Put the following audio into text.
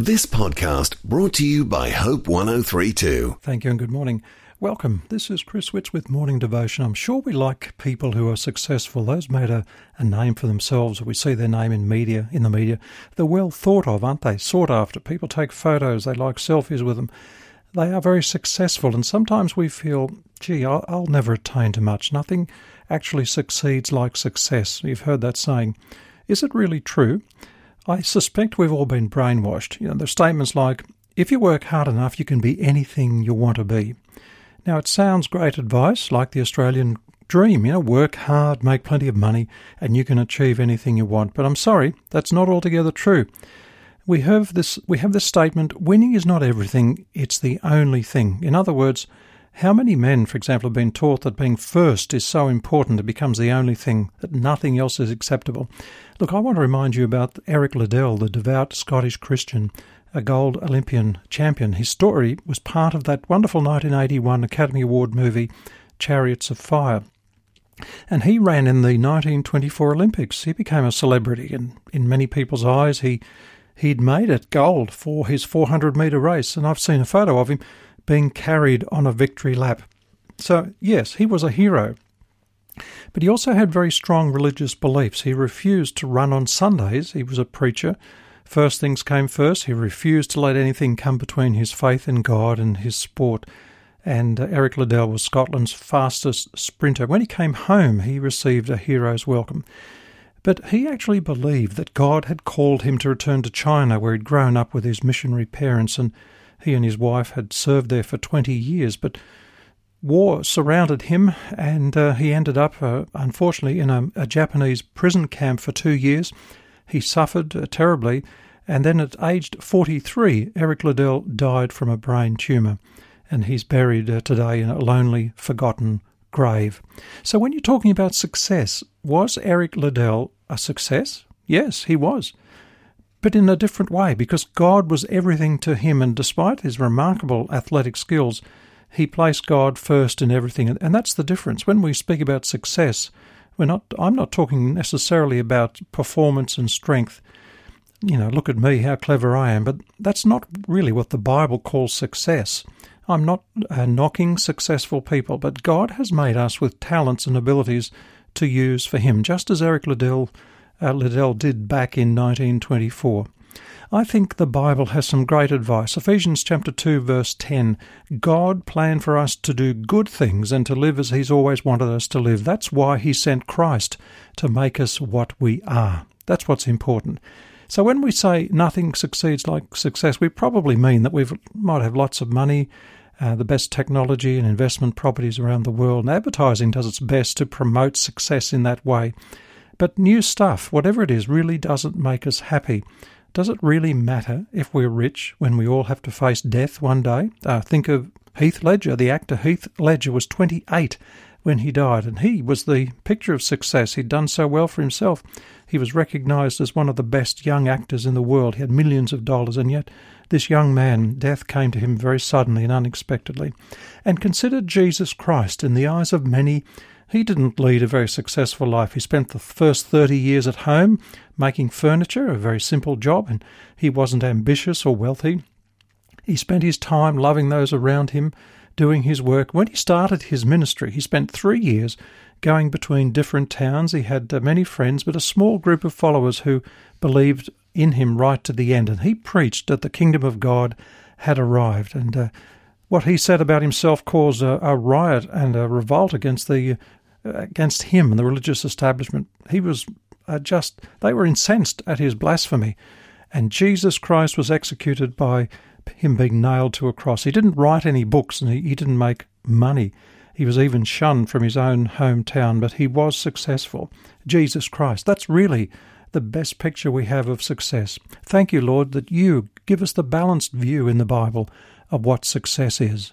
This podcast brought to you by Hope 1032. Thank you and good morning. Welcome. This is Chris Witts with Morning Devotion. I'm sure we like people who are successful. Those made a, a name for themselves. We see their name in media, in the media. They're well thought of, aren't they? Sought after. People take photos. They like selfies with them. They are very successful, and sometimes we feel, gee, I'll, I'll never attain to much. Nothing actually succeeds like success. You've heard that saying. Is it really true? I suspect we've all been brainwashed. You know, there's statements like, if you work hard enough, you can be anything you want to be. Now, it sounds great advice, like the Australian dream, you know, work hard, make plenty of money, and you can achieve anything you want. But I'm sorry, that's not altogether true. We have this we have this statement, winning is not everything, it's the only thing. In other words, how many men, for example, have been taught that being first is so important it becomes the only thing, that nothing else is acceptable? Look, I want to remind you about Eric Liddell, the devout Scottish Christian, a gold Olympian champion. His story was part of that wonderful 1981 Academy Award movie, Chariots of Fire. And he ran in the 1924 Olympics. He became a celebrity, and in many people's eyes, he he'd made it gold for his 400 metre race. And I've seen a photo of him being carried on a victory lap. So, yes, he was a hero. But he also had very strong religious beliefs. He refused to run on Sundays. He was a preacher. First things came first. He refused to let anything come between his faith in God and his sport. And uh, Eric Liddell was Scotland's fastest sprinter. When he came home, he received a hero's welcome. But he actually believed that God had called him to return to China, where he'd grown up with his missionary parents and he and his wife had served there for 20 years, but war surrounded him and uh, he ended up, uh, unfortunately, in a, a, Japanese prison camp for two years. He suffered uh, terribly, and then at aged 43, Eric Liddell died from a brain tumour, and he's buried uh, today in a lonely, forgotten grave. So, when you're talking about success, was Eric Liddell a success? Yes, he was but in a different way because God was everything to him, and despite his remarkable athletic skills, he placed God first in everything. And that's the difference. When we speak about success, we're not I'm not talking necessarily about performance and strength. You know, look at me, how clever I am, but that's not really what the Bible calls success. I'm not uh, knocking successful people, but God has made us with talents and abilities to use for Him, just as Eric Liddell uh, Liddell did back in 1924. I think the Bible has some great advice. Ephesians chapter 2 verse 10. God planned for us to do good things and to live as he's always wanted us to live. That's why he sent Christ to make us what we are. That's what's important. So when we say nothing succeeds like success, we probably mean that we might have lots of money, uh, the best technology and investment properties around the world, and advertising does its best to promote success in that way. But new stuff, whatever it is, really doesn't make us happy. Does it really matter if we're rich when we all have to face death one day? Uh, think of Heath Ledger. The actor Heath Ledger was 28 when he died, and he was the picture of success. He'd done so well for himself. He was recognized as one of the best young actors in the world. He had millions of dollars, and yet this young man, death came to him very suddenly and unexpectedly. And consider Jesus Christ in the eyes of many he didn't lead a very successful life. He spent the first 30 years at home making furniture, a very simple job, and he wasn't ambitious or wealthy. He spent his time loving those around him, doing his work. When he started his ministry, he spent three years going between different towns. He had uh, many friends, but a small group of followers who believed in him right to the end. And he preached that the kingdom of God had arrived. And uh, what he said about himself caused a, a, riot and a revolt against the against him and the religious establishment. He was uh, just, they were incensed at his blasphemy. And Jesus Christ was executed by him being nailed to a cross. He didn't write any books and he, he didn't make money. He was even shunned from his own hometown, but he was successful. Jesus Christ. That's really the best picture we have of success. Thank you, Lord, that you give us the balanced view in the Bible of what success is.